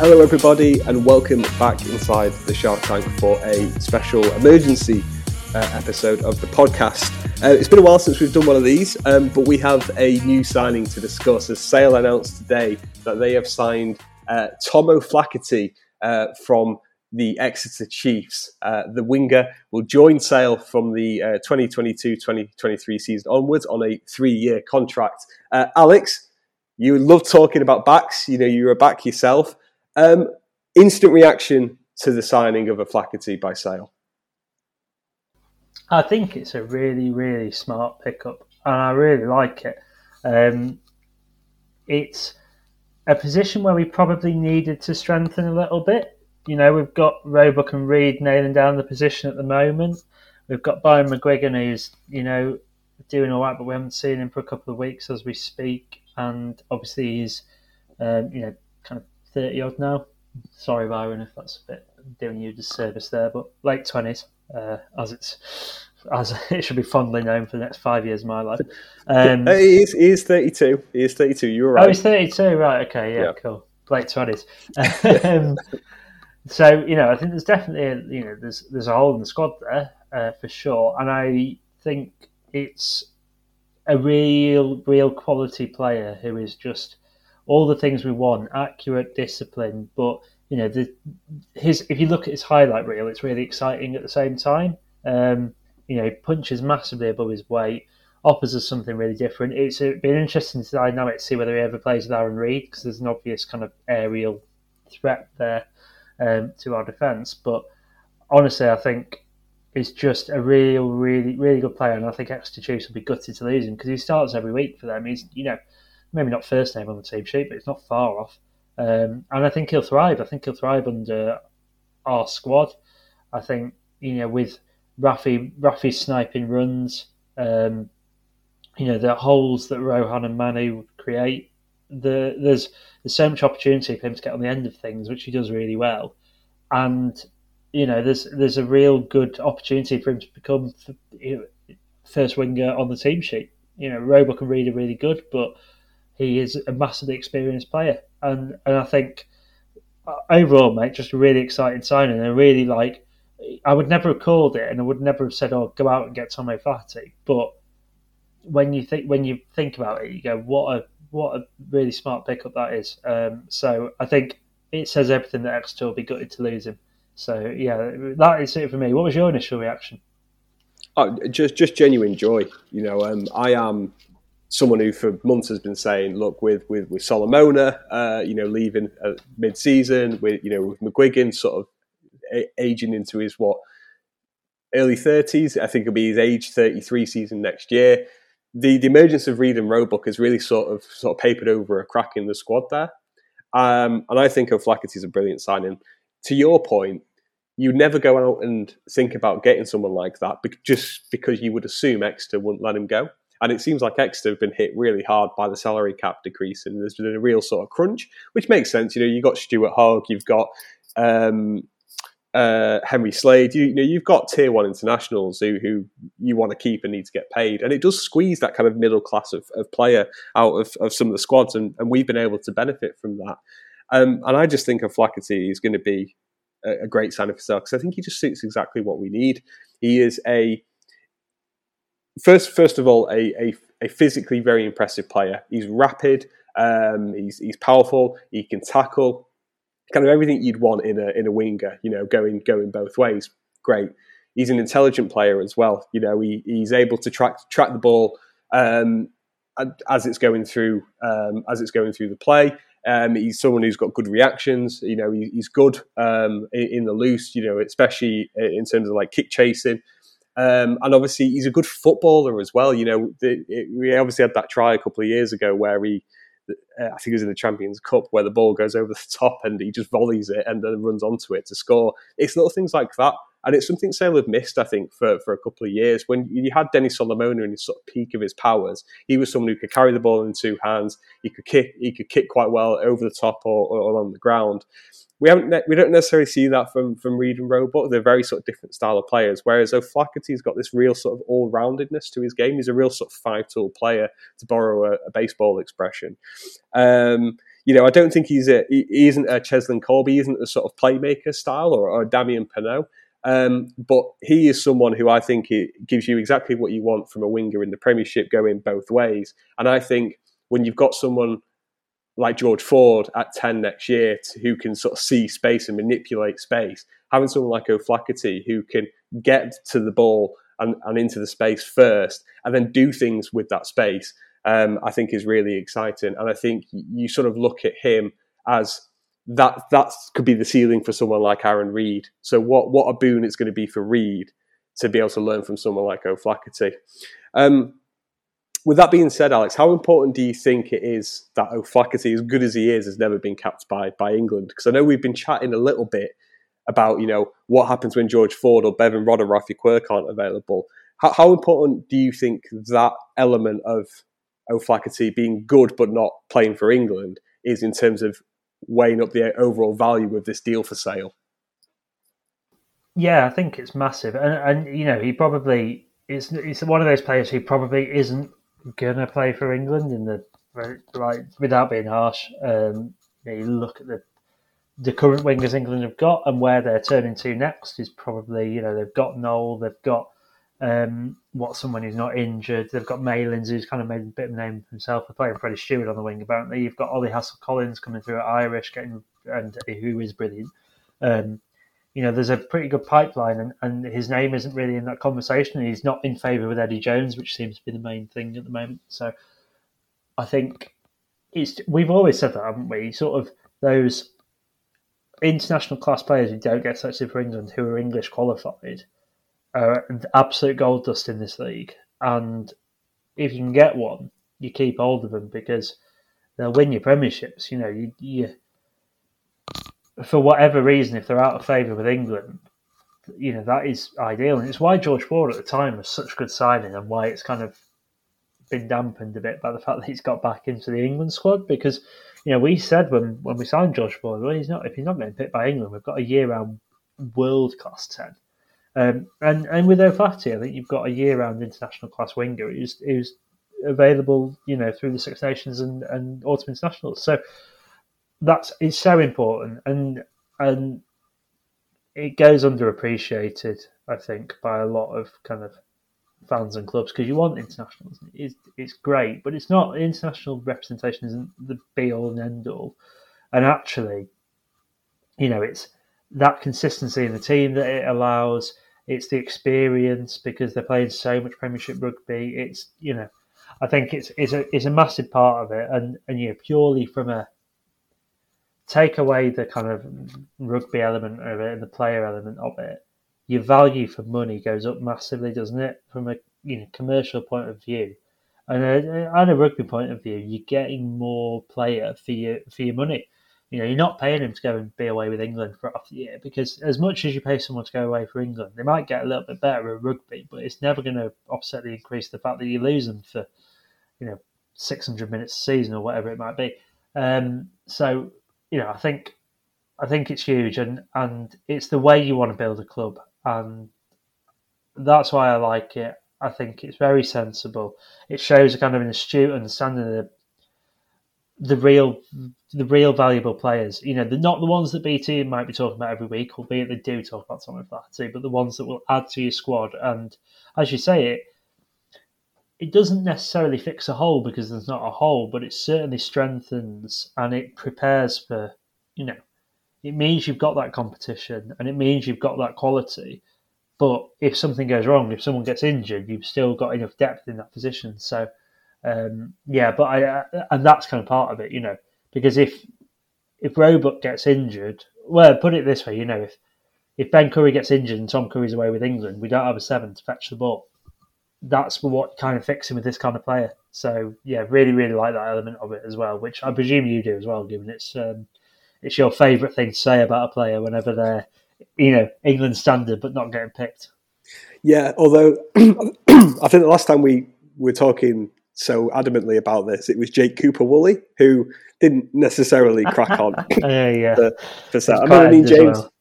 Hello, everybody, and welcome back inside the Shark Tank for a special emergency uh, episode of the podcast. Uh, it's been a while since we've done one of these, um, but we have a new signing to discuss. A Sale announced today that they have signed uh, Tom O'Flaherty uh, from the Exeter Chiefs. Uh, the winger will join Sale from the 2022-2023 uh, season onwards on a three-year contract. Alex, you love talking about backs. You know, you're a back yourself. Um, instant reaction to the signing of O'Flaherty by Sale. I think it's a really, really smart pickup, and I really like it. Um, it's a position where we probably needed to strengthen a little bit. You know, we've got Roebuck and Reed nailing down the position at the moment. We've got Byron McGuigan, who's you know doing all right, but we haven't seen him for a couple of weeks as we speak. And obviously, he's um, you know 30 odd now. Sorry, Byron, if that's a bit doing you a disservice there, but late 20s, uh, as it's as it should be fondly known for the next five years of my life. Um, he, is, he is 32. He is 32. You were right. Oh, he's 32. Right. Okay. Yeah. yeah. Cool. Late 20s. um, so you know, I think there's definitely a, you know there's there's a hole in the squad there uh, for sure, and I think it's a real real quality player who is just all the things we want, accurate, discipline. But you know, the, his if you look at his highlight reel, it's really exciting at the same time. Um, you know, he punches massively above his weight, offers us something really different. It's been interesting to dynamic to see whether he ever plays with Arron Reed because there's an obvious kind of aerial threat there um, to our defence. But honestly, I think he's just a real, really, really good player, and I think Exeter Chiefs will be gutted to lose him because he starts every week for them. He's, you know, maybe not first name on the team sheet, but it's not far off. Um, and I think he'll thrive. I think he'll thrive under our squad. I think you know with Raffi Raffi sniping runs, um, you know the holes that Rohan and Manu create. The, there's there's so much opportunity for him to get on the end of things, which he does really well. And you know there's there's a real good opportunity for him to become first winger on the team sheet. You know Roebuck and Reed are really good, but he is a massively experienced player, and and I think uh, overall, mate, just a really exciting signing. And really like, I would never have called it, and I would never have said, "Oh, go out and get Tom O'Flaherty." But when you think when you think about it, you go, "What a what a really smart pickup that is." Um, so I think it says everything that Exeter will be gutted to lose him. So yeah, that is it for me. What was your initial reaction? Oh, just just genuine joy. You know, um, I am someone who for months has been saying, look, with with with Solomona, uh, you know, leaving uh, mid season, with you know, with McGuigan sort of aging into his what early thirties. I think it'll be his age thirty three season next year. The, the emergence of Reed and Roebuck has really sort of sort of papered over a crack in the squad there, um, and I think O'Flaherty is a brilliant signing. To your point, you never go out and think about getting someone like that just because you would assume Exeter wouldn't let him go. And it seems like Exeter have been hit really hard by the salary cap decrease, and there's been a real sort of crunch, which makes sense. You know, you've got Stuart Hogg, you've got um, uh, Henry Slade. You, you, know, you've got tier one internationals who, who you want to keep and need to get paid, and it does squeeze that kind of middle class of, of player out of, of some of the squads, and, and we've been able to benefit from that. Um, and I just think O'Flaherty is going to be a, a great signing for Sale because I think he just suits exactly what we need. He is a first, first of all, a, a, a physically very impressive player. He's rapid. Um, he's he's powerful. He can tackle. Kind of everything you'd want in a in a winger. You know, going going both ways. Great. He's an intelligent player as well. You know, he, he's able to track track the ball um, as it's going through um, as it's going through the play. Um, he's someone who's got good reactions. You know, he, he's good um, in, in, the loose. You know, especially in terms of like kick chasing. Um, and obviously, he's a good footballer as well. You know, the, it, we obviously had that try a couple of years ago where he, uh, I think it was in the Champions Cup, where the ball goes over the top and he just volleys it and then runs onto it to score. It's little things like that. And it's something Sale have missed, I think, for, for a couple of years. When you had Dennis Solomona in his sort of peak of his powers, he was someone who could carry the ball in two hands. He could kick, he could kick quite well over the top or, or on the ground we haven't we don't necessarily see that from from Reed and Roebuck. They're very sort of different style of players. Whereas O'Flaherty's got this real sort of all roundedness to his game. He's a real sort of five tool player, to borrow a, a baseball expression. Um, you know, I don't think he's a he, isn't a Cheslin Kolbe, he isn't a sort of playmaker style or, or a Damien Penaud. Um, but he is someone who I think gives you exactly what you want from a winger in the Premiership, going both ways. And I think when you've got someone like George Ford at 10 next year who can sort of see space and manipulate space, having someone like O'Flaherty who can get to the ball and, and into the space first and then do things with that space, um, I think is really exciting. And I think you sort of look at him as that that could be the ceiling for someone like Arron Reed. So what what a boon it's going to be for Reed to be able to learn from someone like O'Flaherty. Um, with that being said, Alex, how important do you think it is that O'Flaherty, as good as he is, has never been capped by by England? Because I know we've been chatting a little bit about you know what happens when George Ford or Bevan Rodd or Raffi Quirk aren't available. How, how important do you think that element of O'Flaherty being good but not playing for England is in terms of weighing up the overall value of this deal for Sale? Yeah, I think it's massive, and and you know he probably is. He's one of those players who probably isn't gonna play for England in the right without being harsh. Um, you look at the the current wingers England have got and where they're turning to next is probably you know they've got Nowell, they've got um, what someone who's not injured. They've got Malins, who's kind of made a bit of a name for himself. They're playing Freddie Steward on the wing, apparently. You've got Ollie Hassell-Collins coming through at Irish, getting and who is brilliant. Um, you know, there's a pretty good pipeline, and, and his name isn't really in that conversation. He's not in favour with Eddie Jones, which seems to be the main thing at the moment. So I think it's we've always said that, haven't we? Sort of those international class players who don't get selected for England, who are English qualified are absolute gold dust in this league. And if you can get one, you keep hold of them because they'll win your premierships. You know, you, you for whatever reason, if they're out of favour with England, you know that is ideal, and it's why George Ford at the time was such a good signing, and why it's kind of been dampened a bit by the fact that he's got back into the England squad because you know we said when when we signed George Ford, well he's not if he's not getting picked by England, we've got a year round world class ten. Um, and and with O'Flaherty, I think you've got a year-round international class winger who's who's available, you know, through the Six Nations and, and Autumn Internationals. So that's it's so important, and and it goes underappreciated, I think, by a lot of kind of fans and clubs because you want internationals. It's it's great, but it's not international representation isn't the be all and end all. And actually, you know, it's that consistency in the team that it allows. It's the experience because they're playing so much Premiership rugby. It's you know, I think it's it's a it's a massive part of it, and and you know, purely from a take away the kind of rugby element of it and the player element of it, your value for money goes up massively, doesn't it? From a you know commercial point of view, and a, a rugby point of view, you're getting more player for your for your money. You know, you're not paying him to go and be away with England for half the year because as much as you pay someone to go away for England, they might get a little bit better at rugby, but it's never going to offset the increase the fact that you lose them for, you know, 600 minutes a season or whatever it might be. Um, so, you know, I think I think it's huge, and and it's the way you want to build a club, and that's why I like it. I think it's very sensible. It shows a kind of an astute understanding of the the real the real valuable players. You know, they're not the ones that BT might be talking about every week, albeit they do talk about some of that too, but the ones that will add to your squad. And as you say, it it doesn't necessarily fix a hole because there's not a hole, but it certainly strengthens and it prepares for you know, it means you've got that competition and it means you've got that quality. But if something goes wrong, if someone gets injured, you've still got enough depth in that position. So um, yeah, but I uh, and that's kind of part of it, you know, because if if Roebuck gets injured, well, put it this way, you know, if if Ben Curry gets injured and Tom Curry's away with England, we don't have a seven to fetch the ball. That's what kind of fixing with this kind of player. So yeah, really, really like that element of it as well, which I presume you do as well, given it's um, it's your favourite thing to say about a player whenever they're you know England standard but not getting picked. Yeah, although I think the last time we were talking so adamantly about this. It was Jake Cooper Woolley who didn't necessarily crack on yeah, yeah. for, for set. I mean, James, well.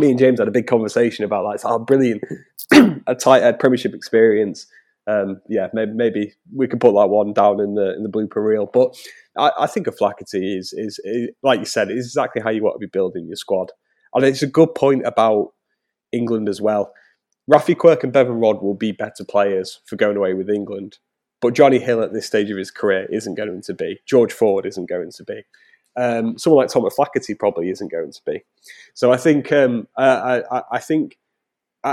me and James had a big conversation about like, oh, brilliant, a tight head Premiership experience. um, yeah, maybe, maybe, we can put that one down in the in the blooper reel. But I, I think O'Flaherty is, is, is like you said, is exactly how you want to be building your squad, and it's a good point about England as well. Raffi Quirk and Bevan Rodd will be better players for going away with England, but Jonny Hill at this stage of his career isn't going to be. George Ford isn't going to be. Um, someone like Thomas O'Flaherty probably isn't going to be. So I think um, I, I, I, think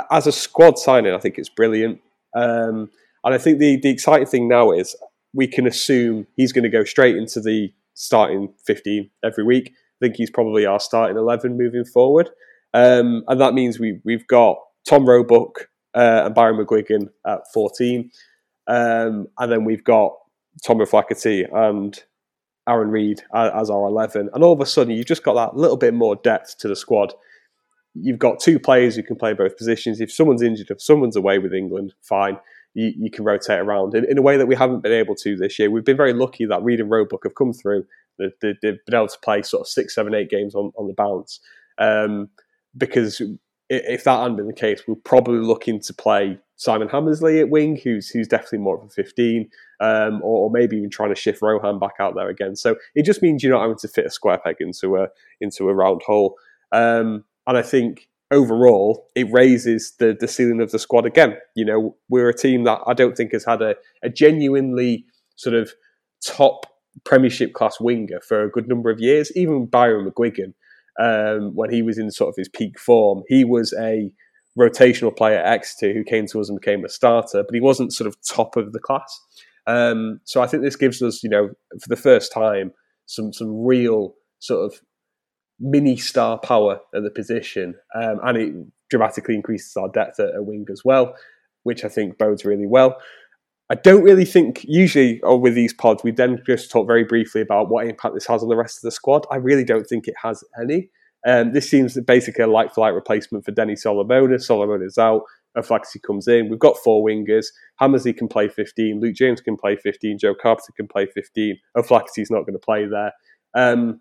as a squad signing, I think it's brilliant. Um, and I think the, the exciting thing now is we can assume he's going to go straight into the starting 15 every week. I think he's probably our starting 11 moving forward. Um, and that means we, we've got Tom Roebuck uh, and Byron McGuigan at 14. Um, and then we've got Tom O'Flaherty and Arron Reed as our 11. And all of a sudden, you've just got that little bit more depth to the squad. You've got two players who can play both positions. If someone's injured, if someone's away with England, fine. You, you can rotate around in, in, a way that we haven't been able to this year. We've been very lucky that Reed and Roebuck have come through. They've, they've been able to play sort of six, seven, eight games on, on the bounce. Um, because if that hadn't been the case, we're probably looking to play Simon Hammersley at wing, who's who's definitely more of a 15, um, or, or, maybe even trying to shift Rohan back out there again. So it just means you're not having to fit a square peg into a into a round hole. Um, and I think overall, it raises the the ceiling of the squad again. You know, we're a team that I don't think has had a, a genuinely sort of top Premiership class winger for a good number of years. Even Byron McGuigan um, when he was in sort of his peak form. He was a rotational player at Exeter who came to us and became a starter, but he wasn't sort of top of the class. Um, so I think this gives us, you know, for the first time, some some real sort of mini star power at the position, um, and it dramatically increases our depth at a wing as well, which I think bodes really well. I don't really think usually or with these pods we then just talk very briefly about what impact this has on the rest of the squad. I really don't think it has any. Um, this seems basically a like for like replacement for Denny. Solomona is out. O'Flaherty comes in. We've got four wingers. Hammersley can play 15. Luke James can play 15. Joe Carpenter can play 15. O'Flaherty's not going to play there. Um,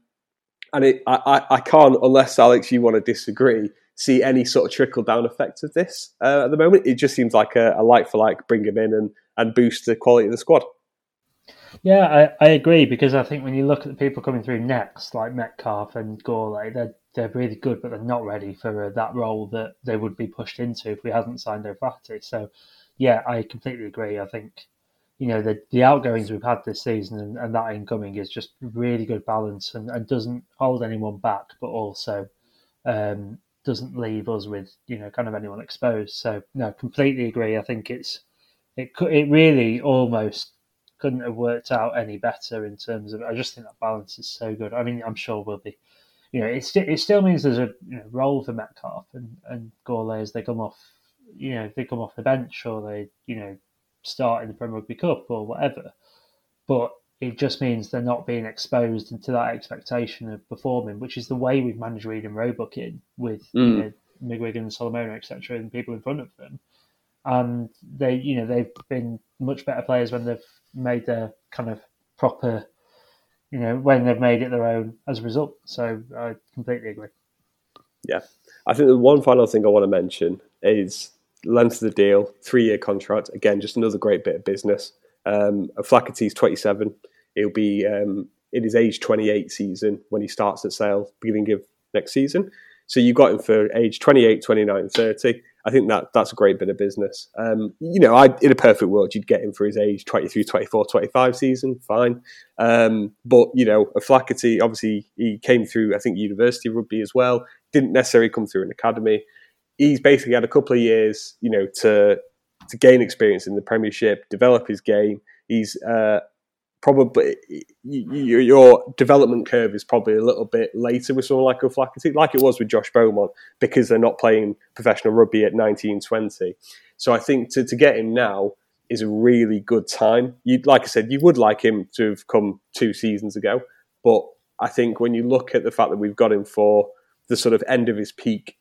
and it, I, I, can't, unless Alex, you want to disagree, see any sort of trickle down effect of this uh, at the moment. It just seems like a, a like for like, bring him in and and boost the quality of the squad. Yeah, I, I agree because I think when you look at the people coming through next, like Metcalf and Gourlay, they're they're really good, but they're not ready for uh, that role that they would be pushed into if we hadn't signed O'Flaherty. So, yeah, I completely agree. I think you know the the outgoings we've had this season and, and that incoming is just really good balance and, and doesn't hold anyone back, but also um, doesn't leave us with you know kind of anyone exposed. So, no, completely agree. I think it's it could, it really almost couldn't have worked out any better in terms of. I just think that balance is so good. I mean, I'm sure we'll be. You know, it, it still means there's a you know, role for Metcalfe and and Gourlay as they come off. You know, they come off the bench or they you know start in the Premier Rugby Cup or whatever. But it just means they're not being exposed into that expectation of performing, which is the way we've managed Reed and Roebuck in with mm. you know, McGuigan, Solomona, etc., and people in front of them and they you know they've been much better players when they've made their kind of proper you know when they've made it their own as a result so i completely agree yeah i think the one final thing i want to mention is length of the deal three year contract again just another great bit of business um Flaherty's 27 he'll be um in his age 28 season when he starts at Sale beginning of next season so you got him for age 28 29 30 I think that that's a great bit of business. Um, you know, I, in a perfect world, you'd get him for his age 23, 24, 25 season, fine. Um, but, you know, O'Flaherty, obviously, he came through, I think, university rugby as well, didn't necessarily come through an academy. He's basically had a couple of years, you know, to to gain experience in the Premiership, develop his game. He's uh, probably your development curve is probably a little bit later with someone like O'Flaherty, like it was with Josh Beaumont, because they're not playing professional rugby at 19, 20. So I think to, to get him now is a really good time. You, like I said, you would like him to have come two seasons ago, but I think when you look at the fact that we've got him for the sort of end of his peak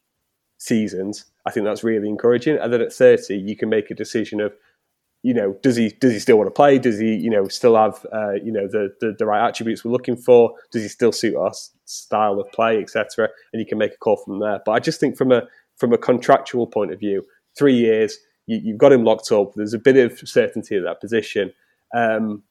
seasons, I think that's really encouraging. And then at 30, you can make a decision of you know, does he does he still want to play? Does he, you know, still have uh, you know the, the, the right attributes we're looking for? Does he still suit our style of play, etc. And you can make a call from there. But I just think from a from a contractual point of view, three years, you, have got him locked up. There's a bit of certainty at that position. Um,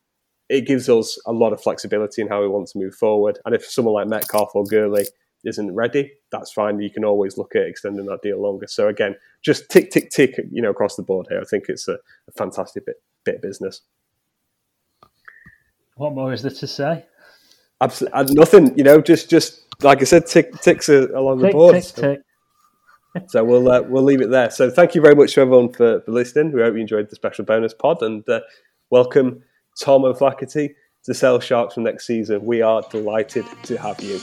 it gives us a lot of flexibility in how we want to move forward. And if someone like Metcalf or Gourlay isn't ready, that's fine. You can always look at extending that deal longer. So again, just tick, tick, tick, you know, across the board here. I think it's a, a fantastic bit, bit of business. What more is there to say? Absolutely uh, nothing. You know, just just like I said, tick, ticks along tick, the board. Tick, so, tick. so we'll uh, we'll leave it there. So thank you very much to everyone for, for listening. We hope you enjoyed the special bonus pod and uh, welcome Tom O'Flaherty to Sale Sharks from next season. We are delighted to have you.